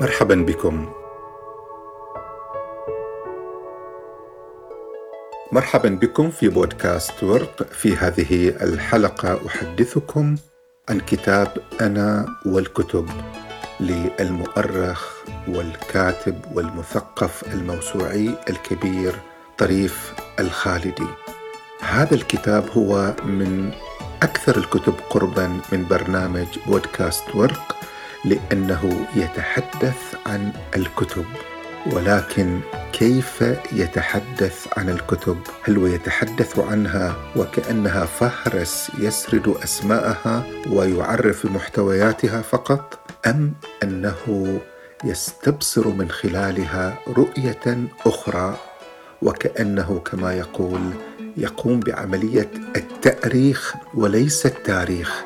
مرحبا بكم. مرحبا بكم في بودكاست ورق. في هذه الحلقة أحدثكم عن كتاب أنا والكتب للمؤرخ والكاتب والمثقف الموسوعي الكبير طريف الخالدي. هذا الكتاب هو من أكثر الكتب قربا من برنامج بودكاست ورق. لأنه يتحدث عن الكتب. ولكن كيف يتحدث عن الكتب؟ هل هو يتحدث عنها وكأنها فهرس يسرد أسماءها ويعرف محتوياتها فقط؟ أم أنه يستبصر من خلالها رؤية أخرى وكأنه كما يقول يقوم بعملية التأريخ وليس التاريخ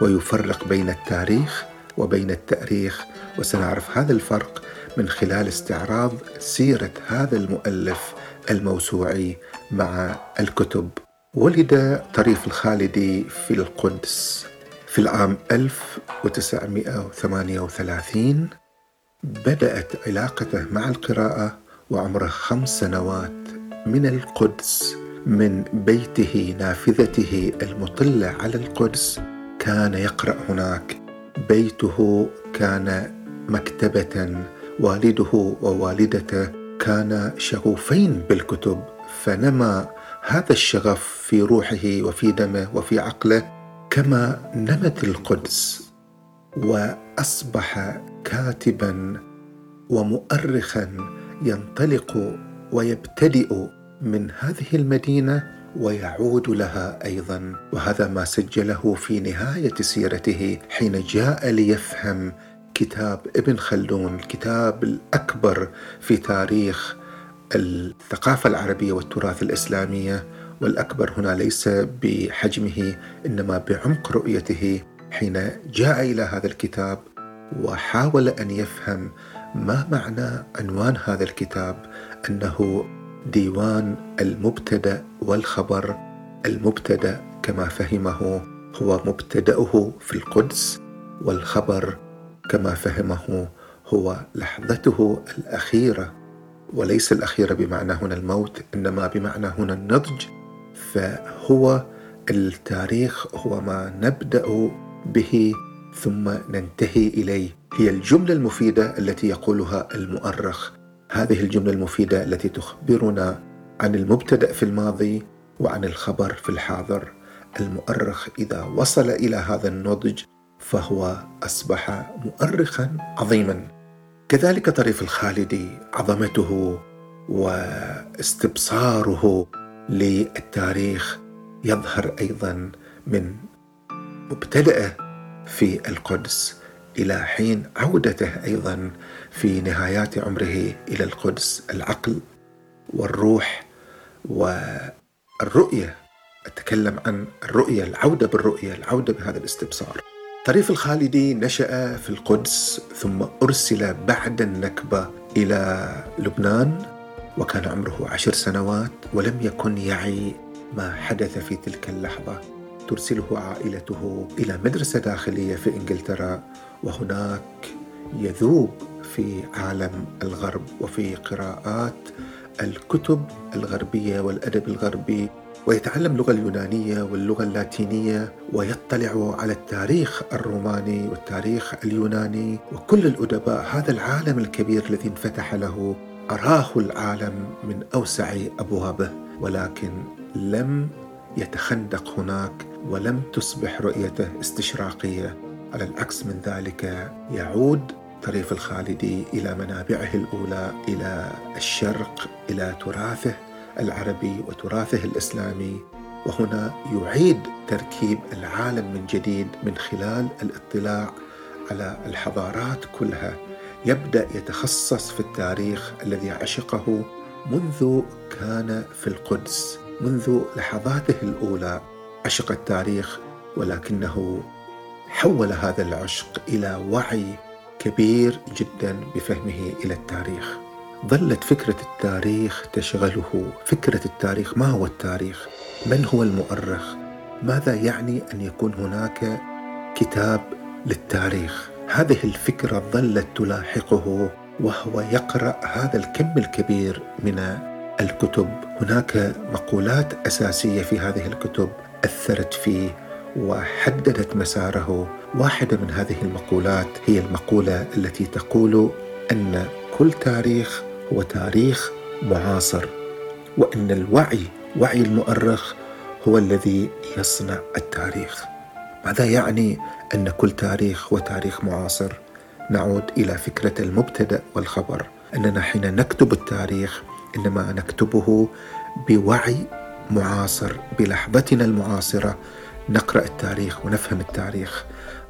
ويفرق بين التاريخ وبين التأريخ وسنعرف هذا الفرق من خلال استعراض سيرة هذا المؤلف الموسوعي مع الكتب. ولد طريف الخالدي في القدس في العام 1938 بدأت علاقته مع القراءة وعمره خمس سنوات من القدس من بيته نافذته المطلة على القدس كان يقرأ هناك. بيته كان مكتبة والده ووالدته كانا شغوفين بالكتب فنما هذا الشغف في روحه وفي دمه وفي عقله كما نمت القدس وأصبح كاتبا ومؤرخا ينطلق ويبتدئ من هذه المدينة ويعود لها أيضا. وهذا ما سجله في نهاية سيرته حين جاء ليفهم كتاب ابن خلدون الكتاب الأكبر في تاريخ الثقافة العربية والتراث الإسلامية. والأكبر هنا ليس بحجمه إنما بعمق رؤيته حين جاء إلى هذا الكتاب وحاول أن يفهم ما معنى عنوان هذا الكتاب. أنه ديوان المبتدأ والخبر. المبتدأ كما فهمه هو مبتدأه في القدس والخبر كما فهمه هو لحظته الأخيرة. وليس الأخيرة بمعنى هنا الموت إنما بمعنى هنا النضج. فهو التاريخ هو ما نبدأ به ثم ننتهي إليه. هي الجملة المفيدة التي يقولها المؤرخ. هذه الجملة المفيدة التي تخبرنا عن المبتدأ في الماضي وعن الخبر في الحاضر. المؤرخ إذا وصل إلى هذا النضج فهو أصبح مؤرخا عظيما. كذلك طريف الخالدي عظمته واستبصاره للتاريخ يظهر أيضا من مبتدأه في القدس. إلى حين عودته أيضا في نهايات عمره إلى القدس العقل والروح والرؤية. أتكلم عن الرؤية العودة بالرؤية العودة بهذا الاستبصار. طريف الخالدي نشأ في القدس ثم أرسل بعد النكبه إلى لبنان وكان عمره عشر سنوات ولم يكن يعي ما حدث في تلك اللحظة. ترسله عائلته إلى مدرسة داخلية في إنجلترا وهناك يذوب في عالم الغرب وفي قراءات الكتب الغربية والأدب الغربي ويتعلم اللغة اليونانية واللغة اللاتينية ويطلع على التاريخ الروماني والتاريخ اليوناني وكل الأدباء هذا العالم الكبير الذي انفتح له أراه العالم من أوسع أبوابه ولكن لم يتخندق هناك ولم تصبح رؤيته استشراقية. على العكس من ذلك يعود طريف الخالدي إلى منابعه الأولى إلى الشرق إلى تراثه العربي وتراثه الإسلامي. وهنا يعيد تركيب العالم من جديد من خلال الاطلاع على الحضارات كلها. يبدأ يتخصص في التاريخ الذي عشقه منذ كان في القدس. منذ لحظاته الأولى عشق التاريخ ولكنه حول هذا العشق إلى وعي كبير جدا بفهمه إلى التاريخ. ظلت فكرة التاريخ تشغله. فكرة التاريخ ما هو التاريخ؟ من هو المؤرخ؟ ماذا يعني أن يكون هناك كتاب للتاريخ؟ هذه الفكرة ظلت تلاحقه وهو يقرأ هذا الكم الكبير من الكتب. هناك مقولات أساسية في هذه الكتب أثرت فيه وحددت مساره. واحدة من هذه المقولات هي المقولة التي تقول أن كل تاريخ هو تاريخ معاصر وأن الوعي وعي المؤرخ هو الذي يصنع التاريخ. ماذا يعني أن كل تاريخ هو تاريخ معاصر؟ نعود إلى فكرة المبتدأ والخبر. أننا حين نكتب التاريخ إنما نكتبه بوعي معاصر بلحظتنا المعاصرة نقرأ التاريخ ونفهم التاريخ.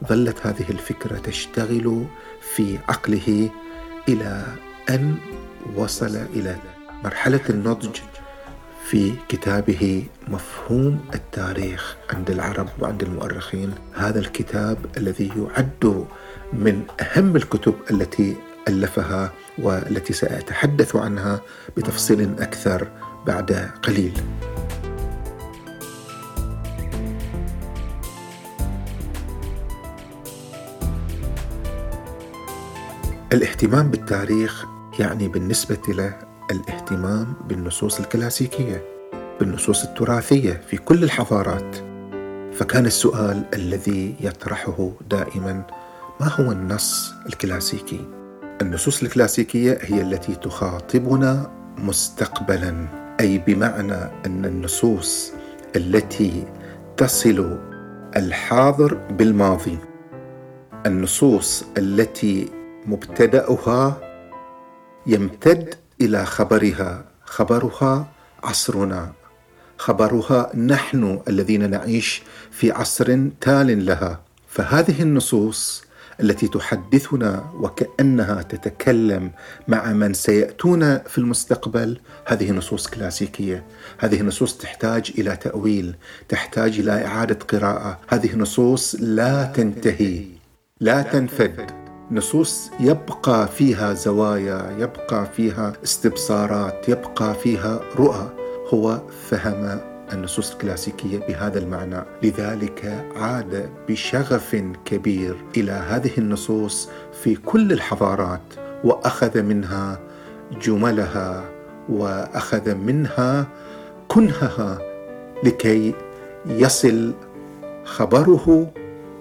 ظلت هذه الفكرة تشتغل في عقله إلى أن وصل إلى مرحلة النضج في كتابه مفهوم التاريخ عند العرب وعند المؤرخين. هذا الكتاب الذي يعد من أهم الكتب التي ألفها والتي سأتحدث عنها بتفصيل أكثر بعد قليل. الاهتمام بالتاريخ يعني بالنسبة له الاهتمام بالنصوص الكلاسيكية بالنصوص التراثية في كل الحضارات. فكان السؤال الذي يطرحه دائما ما هو النص الكلاسيكي؟ النصوص الكلاسيكية هي التي تخاطبنا مستقبلا أي بمعنى أن النصوص التي تصل الحاضر بالماضي النصوص التي مبتدأها يمتد إلى خبرها خبرها عصرنا خبرها نحن الذين نعيش في عصر تال لها. فهذه النصوص التي تحدثنا وكأنها تتكلم مع من سيأتون في المستقبل. هذه نصوص كلاسيكية. هذه نصوص تحتاج إلى تأويل تحتاج إلى إعادة قراءة. هذه نصوص لا تنتهي لا تنفد. نصوص يبقى فيها زوايا يبقى فيها استبصارات يبقى فيها رؤى. هو فهم النصوص الكلاسيكية بهذا المعنى. لذلك عاد بشغف كبير إلى هذه النصوص في كل الحضارات وأخذ منها جملها وأخذ منها كنهها لكي يصل خبره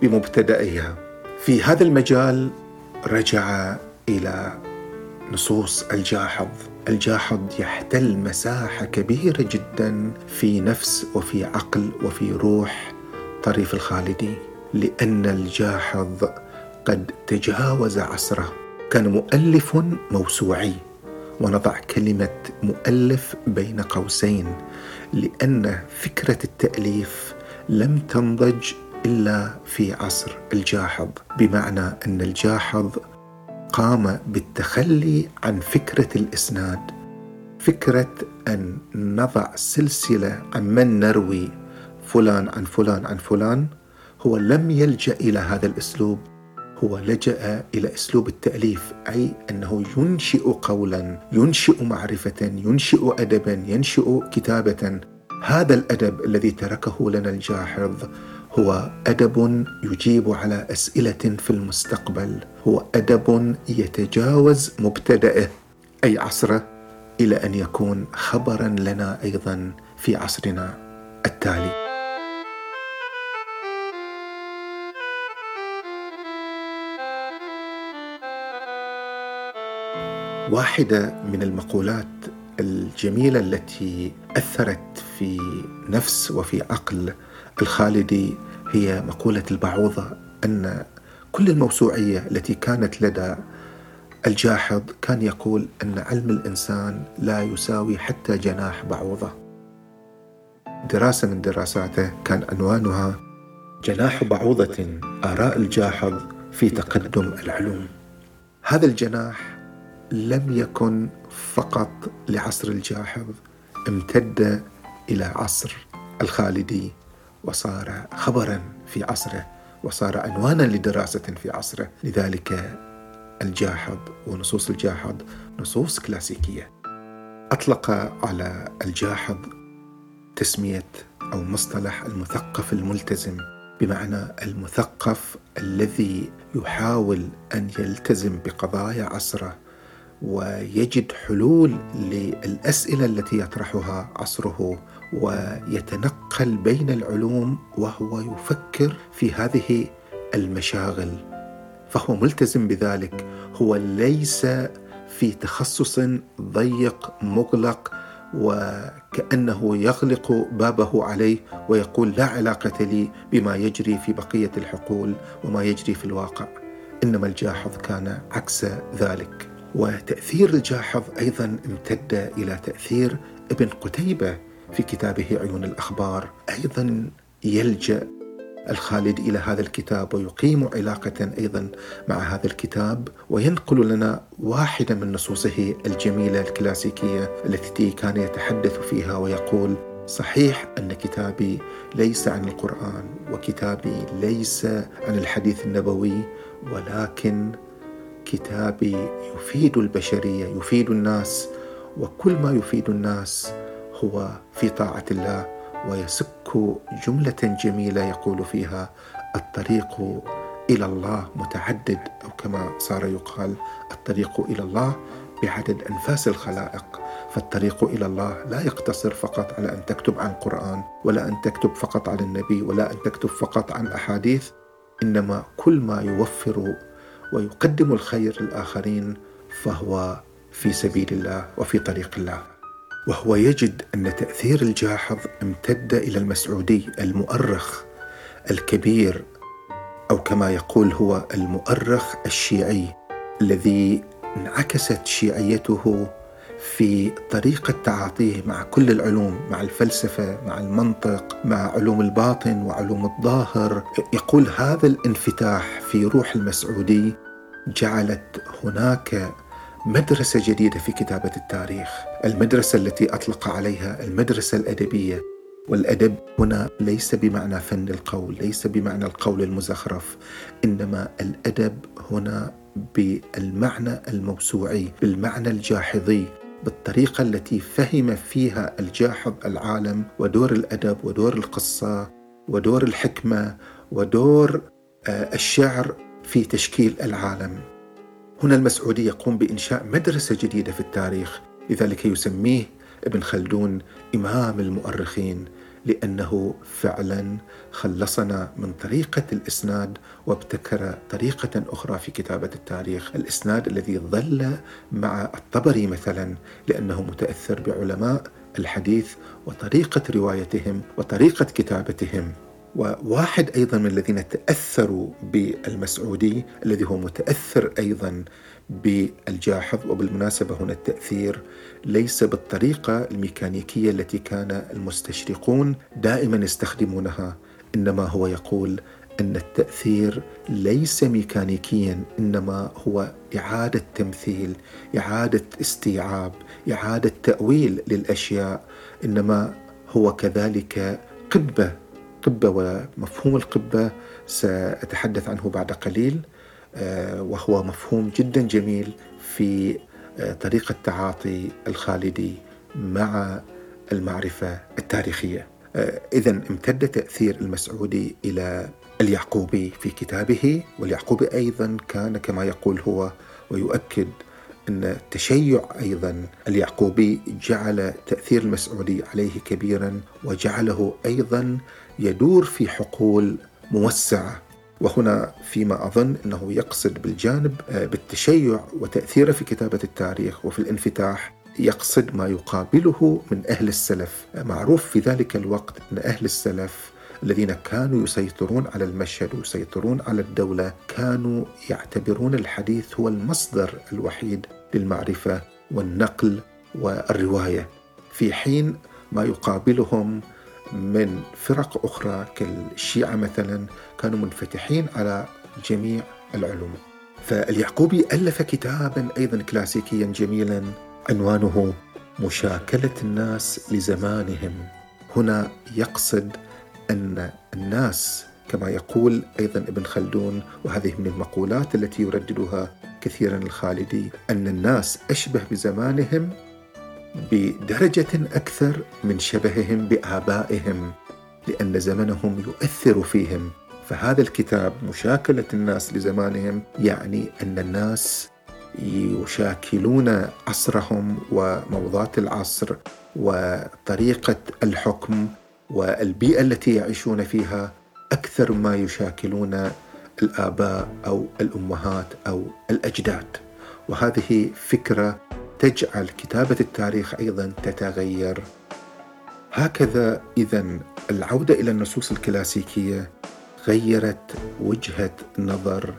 بمبتدئها. في هذا المجال رجع إلى نصوص الجاحظ. الجاحظ يحتل مساحة كبيرة جدا في نفس وفي عقل وفي روح طريف الخالدي لأن الجاحظ قد تجاوز عصره. كان مؤلف موسوعي ونضع كلمة مؤلف بين قوسين لأن فكرة التأليف لم تنضج إلا في عصر الجاحظ بمعنى أن الجاحظ قام بالتخلي عن فكرة الإسناد فكرة أن نضع سلسلة عن من نروي فلان عن فلان عن فلان هو لم يلجأ إلى هذا الأسلوب هو لجأ إلى أسلوب التأليف أي أنه ينشئ قولا ينشئ معرفة ينشئ ادبا ينشئ كتابة. هذا الأدب الذي تركه لنا الجاحظ هو أدب يجيب على أسئلة في المستقبل. هو أدب يتجاوز مبتدئه أي عصره إلى أن يكون خبرا لنا أيضا في عصرنا التالي. واحدة من المقولات الجميلة التي أثرت في نفس وفي عقل الخالدي هي مقولة البعوضة أن كل الموسوعية التي كانت لدى الجاحظ كان يقول أن علم الإنسان لا يساوي حتى جناح بعوضة. دراسة من دراساته كان عنوانها جناح بعوضة آراء الجاحظ في تقدم العلوم. هذا الجناح لم يكن فقط لعصر الجاحظ امتد إلى عصر الخالدي. وصار خبرا في عصره وصار عنوانا لدراسة في عصره. لذلك الجاحظ ونصوص الجاحظ نصوص كلاسيكية. أطلق على الجاحظ تسمية أو مصطلح المثقف الملتزم بمعنى المثقف الذي يحاول أن يلتزم بقضايا عصره ويجد حلول للأسئلة التي يطرحها عصره. ويتنقل بين العلوم وهو يفكر في هذه المشاغل. فهو ملتزم بذلك. هو ليس في تخصص ضيق مغلق وكأنه يغلق بابه عليه ويقول لا علاقة لي بما يجري في بقية الحقول وما يجري في الواقع. إنما الجاحظ كان عكس ذلك. وتأثير الجاحظ أيضا امتد إلى تأثير ابن قتيبة في كتابه عيون الأخبار. أيضا يلجأ الخالد إلى هذا الكتاب ويقيم علاقة أيضا مع هذا الكتاب وينقل لنا واحدة من نصوصه الجميلة الكلاسيكية التي كان يتحدث فيها ويقول صحيح أن كتابي ليس عن القرآن وكتابي ليس عن الحديث النبوي ولكن كتابي يفيد البشرية يفيد الناس وكل ما يفيد الناس هو في طاعة الله ويسك جملة جميلة يقول فيها الطريق إلى الله متعدد أو كما صار يقال الطريق إلى الله بعدد أنفاس الخلائق. فالطريق إلى الله لا يقتصر فقط على أن تكتب عن قرآن ولا أن تكتب فقط عن النبي ولا أن تكتب فقط عن أحاديث إنما كل ما يوفر ويقدم الخير للآخرين فهو في سبيل الله وفي طريق الله. وهو يجد أن تأثير الجاحظ امتد إلى المسعودي المؤرخ الكبير أو كما يقول هو المؤرخ الشيعي الذي انعكست شيعيته في طريقة تعاطيه مع كل العلوم مع الفلسفة مع المنطق مع علوم الباطن وعلوم الظاهر. يقول هذا الانفتاح في روح المسعودي جعلت هناك مدرسة جديدة في كتابة التاريخ. المدرسة التي أطلق عليها المدرسة الأدبية. والأدب هنا ليس بمعنى فن القول ليس بمعنى القول المزخرف إنما الأدب هنا بالمعنى الموسوعي بالمعنى الجاحظي بالطريقة التي فهم فيها الجاحظ العالم ودور الأدب ودور القصة ودور الحكمة ودور آه، الشعر في تشكيل العالم. هنا المسعودي يقوم بإنشاء مدرسة جديدة في التاريخ لذلك يسميه ابن خلدون إمام المؤرخين لأنه فعلا خلصنا من طريقة الإسناد وابتكر طريقة أخرى في كتابة التاريخ. الإسناد الذي ظل مع الطبري مثلا لأنه متأثر بعلماء الحديث وطريقة روايتهم وطريقة كتابتهم. وواحد أيضا من الذين تأثروا بالمسعودي الذي هو متأثر أيضا بالجاحظ وبالمناسبة هنا التأثير ليس بالطريقة الميكانيكية التي كان المستشرقون دائما يستخدمونها إنما هو يقول أن التأثير ليس ميكانيكيا إنما هو إعادة تمثيل إعادة استيعاب إعادة تأويل للأشياء إنما هو كذلك قبه قبة ومفهوم القبة سأتحدث عنه بعد قليل آه، وهو مفهوم جدا جميل في آه، طريقة تعاطي الخالدي مع المعرفة التاريخية. آه، إذا امتد تأثير المسعودي إلى اليعقوبي في كتابه واليعقوبي أيضا كان كما يقول هو ويؤكد أن التشيع أيضا اليعقوبي جعل تأثير المسعودي عليه كبيرا وجعله أيضا يدور في حقول موسعة. وهنا فيما أظن أنه يقصد بالجانب آه، بالتشيع وتأثيره في كتابة التاريخ وفي الانفتاح يقصد ما يقابله من أهل السلف. معروف في ذلك الوقت أن أهل السلف الذين كانوا يسيطرون على المشهد ويسيطرون على الدولة كانوا يعتبرون الحديث هو المصدر الوحيد للمعرفة والنقل والرواية. في حين ما يقابلهم من فرق أخرى كالشيعة مثلا كانوا منفتحين على جميع العلوم. فاليعقوبي ألف كتابا أيضا كلاسيكيا جميلا عنوانه مشاكلة الناس لزمانهم. هنا يقصد أن الناس كما يقول أيضا ابن خلدون وهذه من المقولات التي يرددها كثيرا الخالدي أن الناس أشبه بزمانهم بدرجة أكثر من شبههم بآبائهم لأن زمنهم يؤثر فيهم. فهذا الكتاب مشاكلة الناس لزمانهم يعني أن الناس يشاكلون عصرهم وموضات العصر وطريقة الحكم والبيئة التي يعيشون فيها أكثر ما يشاكلون الآباء أو الأمهات أو الأجداد. وهذه فكرة تجعل كتابة التاريخ أيضا تتغير. هكذا إذا العودة إلى النصوص الكلاسيكية غيرت وجهة نظر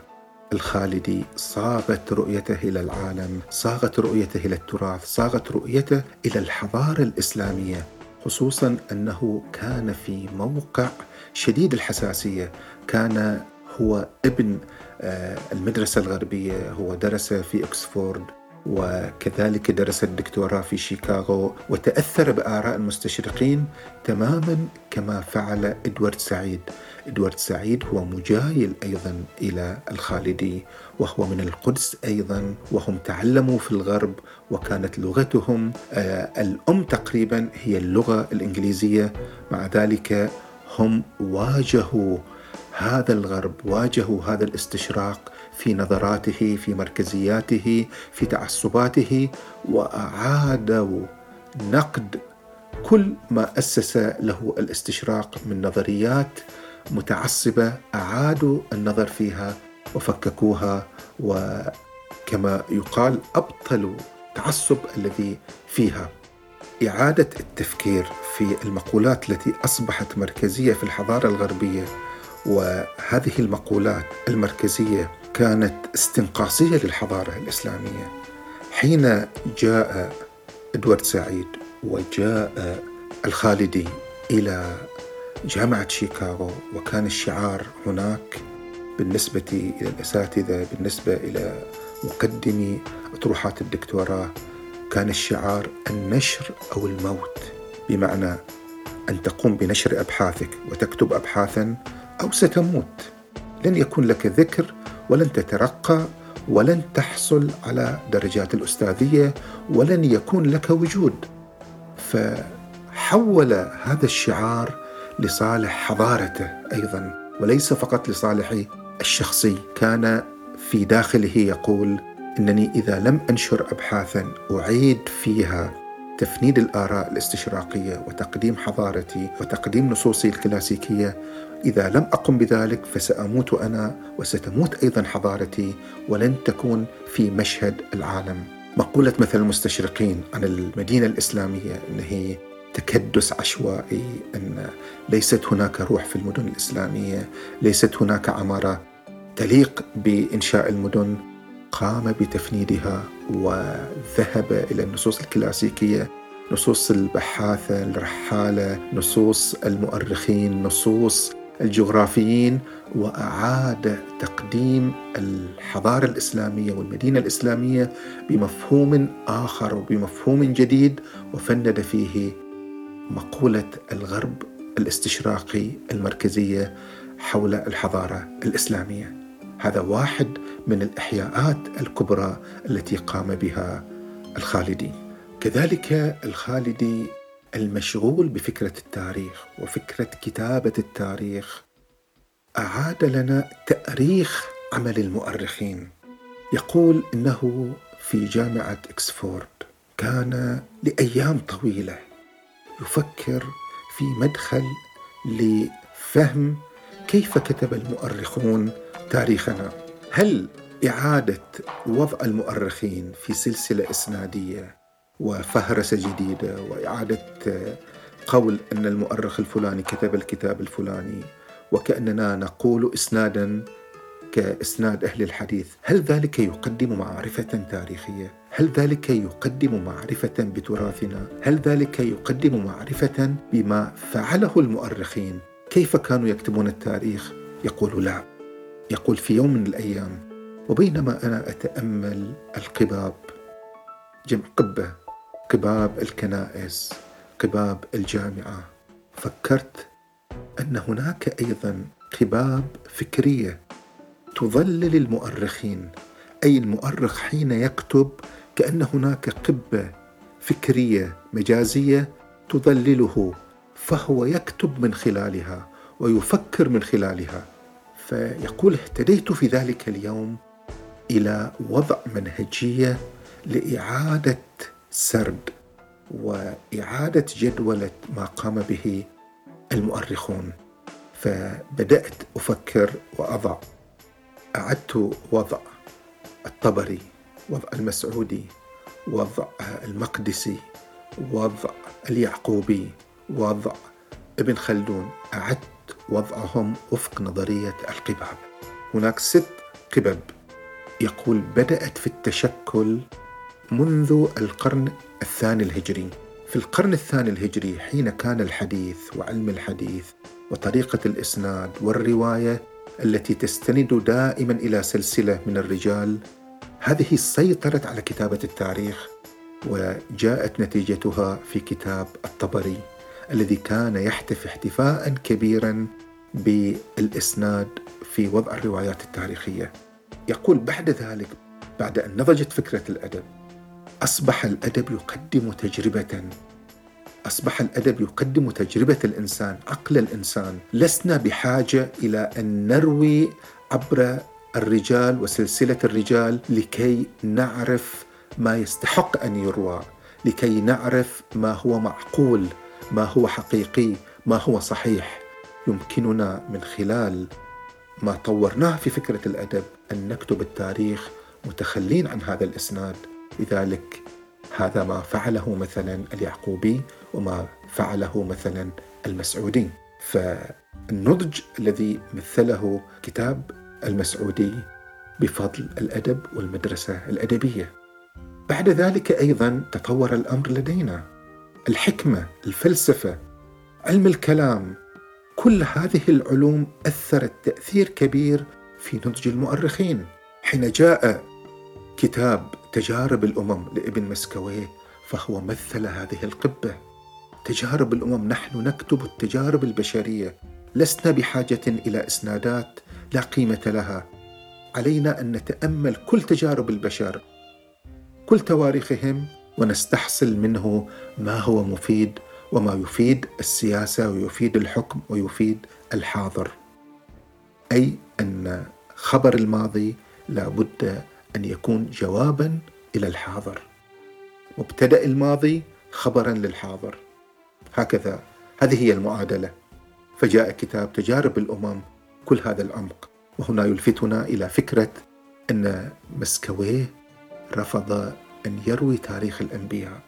الخالدي. صاغت رؤيته إلى العالم، صاغت رؤيته إلى التراث، صاغت رؤيته إلى الحضارة الإسلامية، خصوصا أنه كان في موقع شديد الحساسية، كان هو ابن آه، المدرسة الغربية، هو درس في أكسفورد. وكذلك درس الدكتوراه في شيكاغو وتأثر بآراء المستشرقين تماما كما فعل إدوارد سعيد. إدوارد سعيد هو مجايل أيضا إلى الخالدي وهو من القدس أيضا وهم تعلموا في الغرب وكانت لغتهم آه الأم تقريبا هي اللغة الإنجليزية. مع ذلك هم واجهوا هذا الغرب واجهوا هذا الاستشراق في نظراته في مركزياته في تعصباته واعادوا نقد كل ما أسس له الاستشراق من نظريات متعصبة أعادوا النظر فيها وفككوها وكما يقال أبطلوا التعصب الذي فيها. إعادة التفكير في المقولات التي أصبحت مركزية في الحضارة الغربية وهذه المقولات المركزية كانت استنقاصية للحضارة الإسلامية. حين جاء إدوارد سعيد وجاء الخالدي إلى جامعة شيكاغو وكان الشعار هناك بالنسبة إلى الأساتذة بالنسبة إلى مقدمي أطروحات الدكتوراه كان الشعار النشر أو الموت بمعنى أن تقوم بنشر أبحاثك وتكتب ابحاثا أو ستموت. لن يكون لك ذكر ولن تترقى ولن تحصل على درجات الأستاذية ولن يكون لك وجود. فحول هذا الشعار لصالح حضارته أيضا وليس فقط لصالحه الشخصي. كان في داخله يقول إنني إذا لم أنشر ابحاثا أعيد فيها تفنيد الآراء الاستشراقية وتقديم حضارتي وتقديم نصوصي الكلاسيكية إذا لم أقم بذلك فسأموت أنا وستموت أيضا حضارتي ولن تكون في مشهد العالم. مقولة مثل المستشرقين عن المدينة الإسلامية إن هي تكدس عشوائي إن ليست هناك روح في المدن الإسلامية، ليست هناك عمارة تليق بإنشاء المدن قام بتفنيدها وذهب إلى النصوص الكلاسيكية نصوص البحاثة الرحالة نصوص المؤرخين نصوص الجغرافيين وأعاد تقديم الحضارة الإسلامية والمدينة الإسلامية بمفهوم آخر وبمفهوم جديد وفند فيه مقولة الغرب الاستشراقي المركزية حول الحضارة الإسلامية. هذا واحد من الإحياءات الكبرى التي قام بها الخالدي. كذلك الخالدي المشغول بفكرة التاريخ وفكرة كتابة التاريخ أعاد لنا تأريخ عمل المؤرخين يقول إنه في جامعة أكسفورد كان لأيام طويلة يفكر في مدخل لفهم كيف كتب المؤرخون تاريخنا هل إعادة وضع المؤرخين في سلسلة إسنادية وفهرسة جديدة وإعادة قول أن المؤرخ الفلاني كتب الكتاب الفلاني وكأننا نقول إسنادا كإسناد أهل الحديث هل ذلك يقدم معرفة تاريخية؟ هل ذلك يقدم معرفة بتراثنا؟ هل ذلك يقدم معرفة بما فعله المؤرخين؟ كيف كانوا يكتبون التاريخ؟ يقول لا يقول في يوم من الأيام وبينما أنا أتأمل القباب. جمع قبة قباب الكنائس قباب الجامعة. فكرت أن هناك أيضا قباب فكرية تظلل المؤرخين. أي المؤرخ حين يكتب كأن هناك قبة فكرية مجازية تظلله فهو يكتب من خلالها ويفكر من خلالها. فيقول اهتديت في ذلك اليوم إلى وضع منهجية لإعادة سرد وإعادة جدوله ما قام به المؤرخون. فبدأت أفكر وأضع أعدت وضع الطبري وضع المسعودي وضع المقدسي وضع اليعقوبي وضع ابن خلدون. أعدت وضعهم وفق نظرية القباب. هناك ست قبب يقول بدأت في التشكل منذ القرن الثاني الهجري. في القرن الثاني الهجري حين كان الحديث وعلم الحديث وطريقة الإسناد والرواية التي تستند دائما إلى سلسلة من الرجال هذه سيطرت على كتابة التاريخ وجاءت نتيجتها في كتاب الطبري. الذي كان يحتفي احتفاء كبيرا بالإسناد في وضع الروايات التاريخية. يقول بعد ذلك بعد أن نضجت فكرة الأدب أصبح الأدب يقدم تجربة أصبح الأدب يقدم تجربة الإنسان، عقل الإنسان، لسنا بحاجة إلى أن نروي عبر الرجال وسلسلة الرجال لكي نعرف ما يستحق أن يروى، لكي نعرف ما هو معقول ما هو حقيقي ما هو صحيح. يمكننا من خلال ما طورناه في فكرة الأدب أن نكتب التاريخ متخلين عن هذا الإسناد. لذلك هذا ما فعله مثلا اليعقوبي وما فعله مثلا المسعودي. فالنضج الذي مثله كتاب المسعودي بفضل الأدب والمدرسة الأدبية. بعد ذلك أيضا تطور الأمر لدينا. الحكمة الفلسفة علم الكلام كل هذه العلوم أثرت تأثير كبير في نضج المؤرخين. حين جاء كتاب تجارب الأمم لابن مسكويه فهو مثل هذه القبة. تجارب الأمم نحن نكتب التجارب البشرية. لسنا بحاجة إلى إسنادات لا قيمة لها. علينا أن نتأمل كل تجارب البشر كل تواريخهم ونستحصل منه ما هو مفيد وما يفيد السياسة ويفيد الحكم ويفيد الحاضر. أي أن خبر الماضي لابد أن يكون جوابا إلى الحاضر. مبتدأ الماضي خبرا للحاضر. هكذا. هذه هي المعادلة. فجاء كتاب تجارب الأمم كل هذا العمق. وهنا يلفتنا إلى فكرة أن مسكويه رفض أن يروي تاريخ الأنبياء.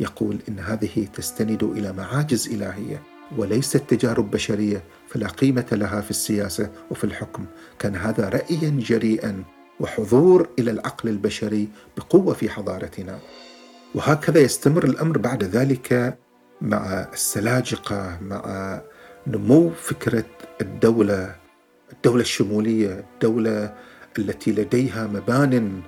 يقول إن هذه تستند إلى معاجز إلهية وليست تجارب بشرية فلا قيمة لها في السياسة وفي الحكم. كان هذا رأيا جريئا وحضور إلى العقل البشري بقوة في حضارتنا. وهكذا يستمر الأمر بعد ذلك مع السلاجقة مع نمو فكرة الدولة الدولة الشمولية الدولة التي لديها مبان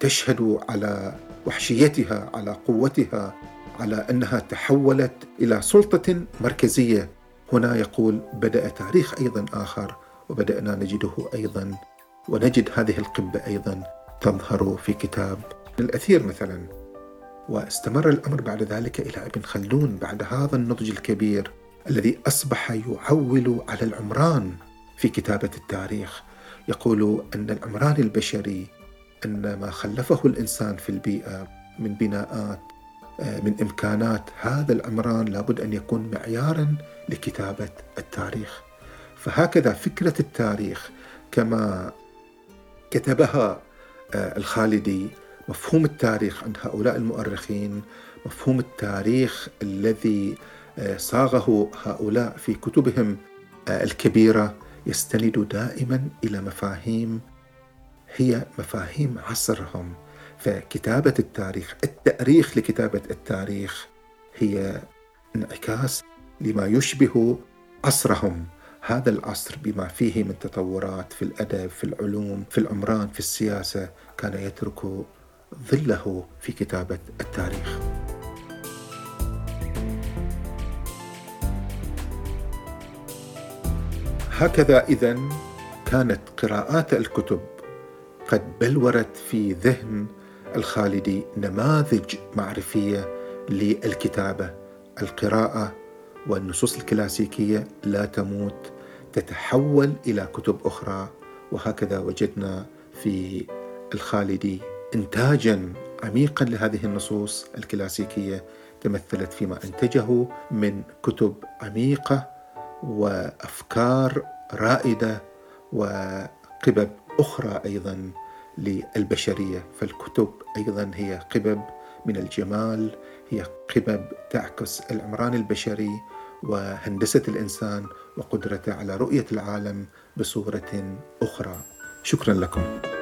تشهد على وحشيتها على قوتها على أنها تحولت إلى سلطة مركزية. هنا يقول بدأ تاريخ أيضا آخر وبدأنا نجده أيضا ونجد هذه القبة أيضا تظهر في كتاب الأثير مثلا. واستمر الأمر بعد ذلك إلى ابن خلدون بعد هذا النضج الكبير الذي أصبح يعول على العمران في كتابة التاريخ. يقول أن العمران البشري ان ما خلفه الإنسان في البيئة من بناءات آه، من إمكانات هذا العمران لابد أن يكون معيارا لكتابة التاريخ. فهكذا فكرة التاريخ كما كتبها آه، الخالدي مفهوم التاريخ عند هؤلاء المؤرخين مفهوم التاريخ الذي آه، صاغه هؤلاء في كتبهم الكبيرة يستند دائما إلى مفاهيم هي مفاهيم عصرهم. فكتابة التاريخ التأريخ لكتابة التاريخ هي انعكاس لما يشبه عصرهم. هذا العصر بما فيه من تطورات في الأدب في العلوم في العمران في السياسة كان يترك ظله في كتابة التاريخ. هكذا اذا كانت قراءات الكتب قد بلورت في ذهن الخالدي نماذج معرفية للكتابة. القراءة والنصوص الكلاسيكية لا تموت تتحول إلى كتب أخرى. وهكذا وجدنا في الخالدي انتاجا عميقا لهذه النصوص الكلاسيكية تمثلت فيما أنتجه من كتب عميقة وأفكار رائدة وقبب أخرى أيضا للبشرية فالكتب أيضا هي قبب من الجمال هي قبب تعكس العمران البشري وهندسة الإنسان وقدرته على رؤية العالم بصورة أخرى. شكرا لكم.